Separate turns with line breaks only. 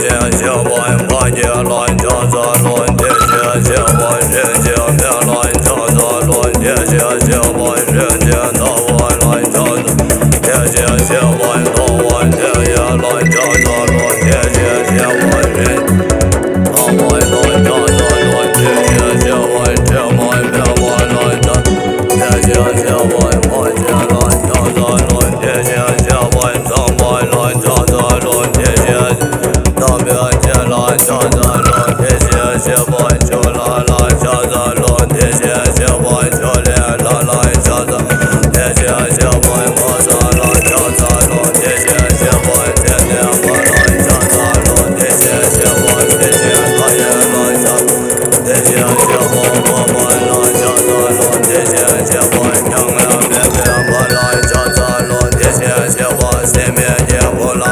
я, Pandemia llevó la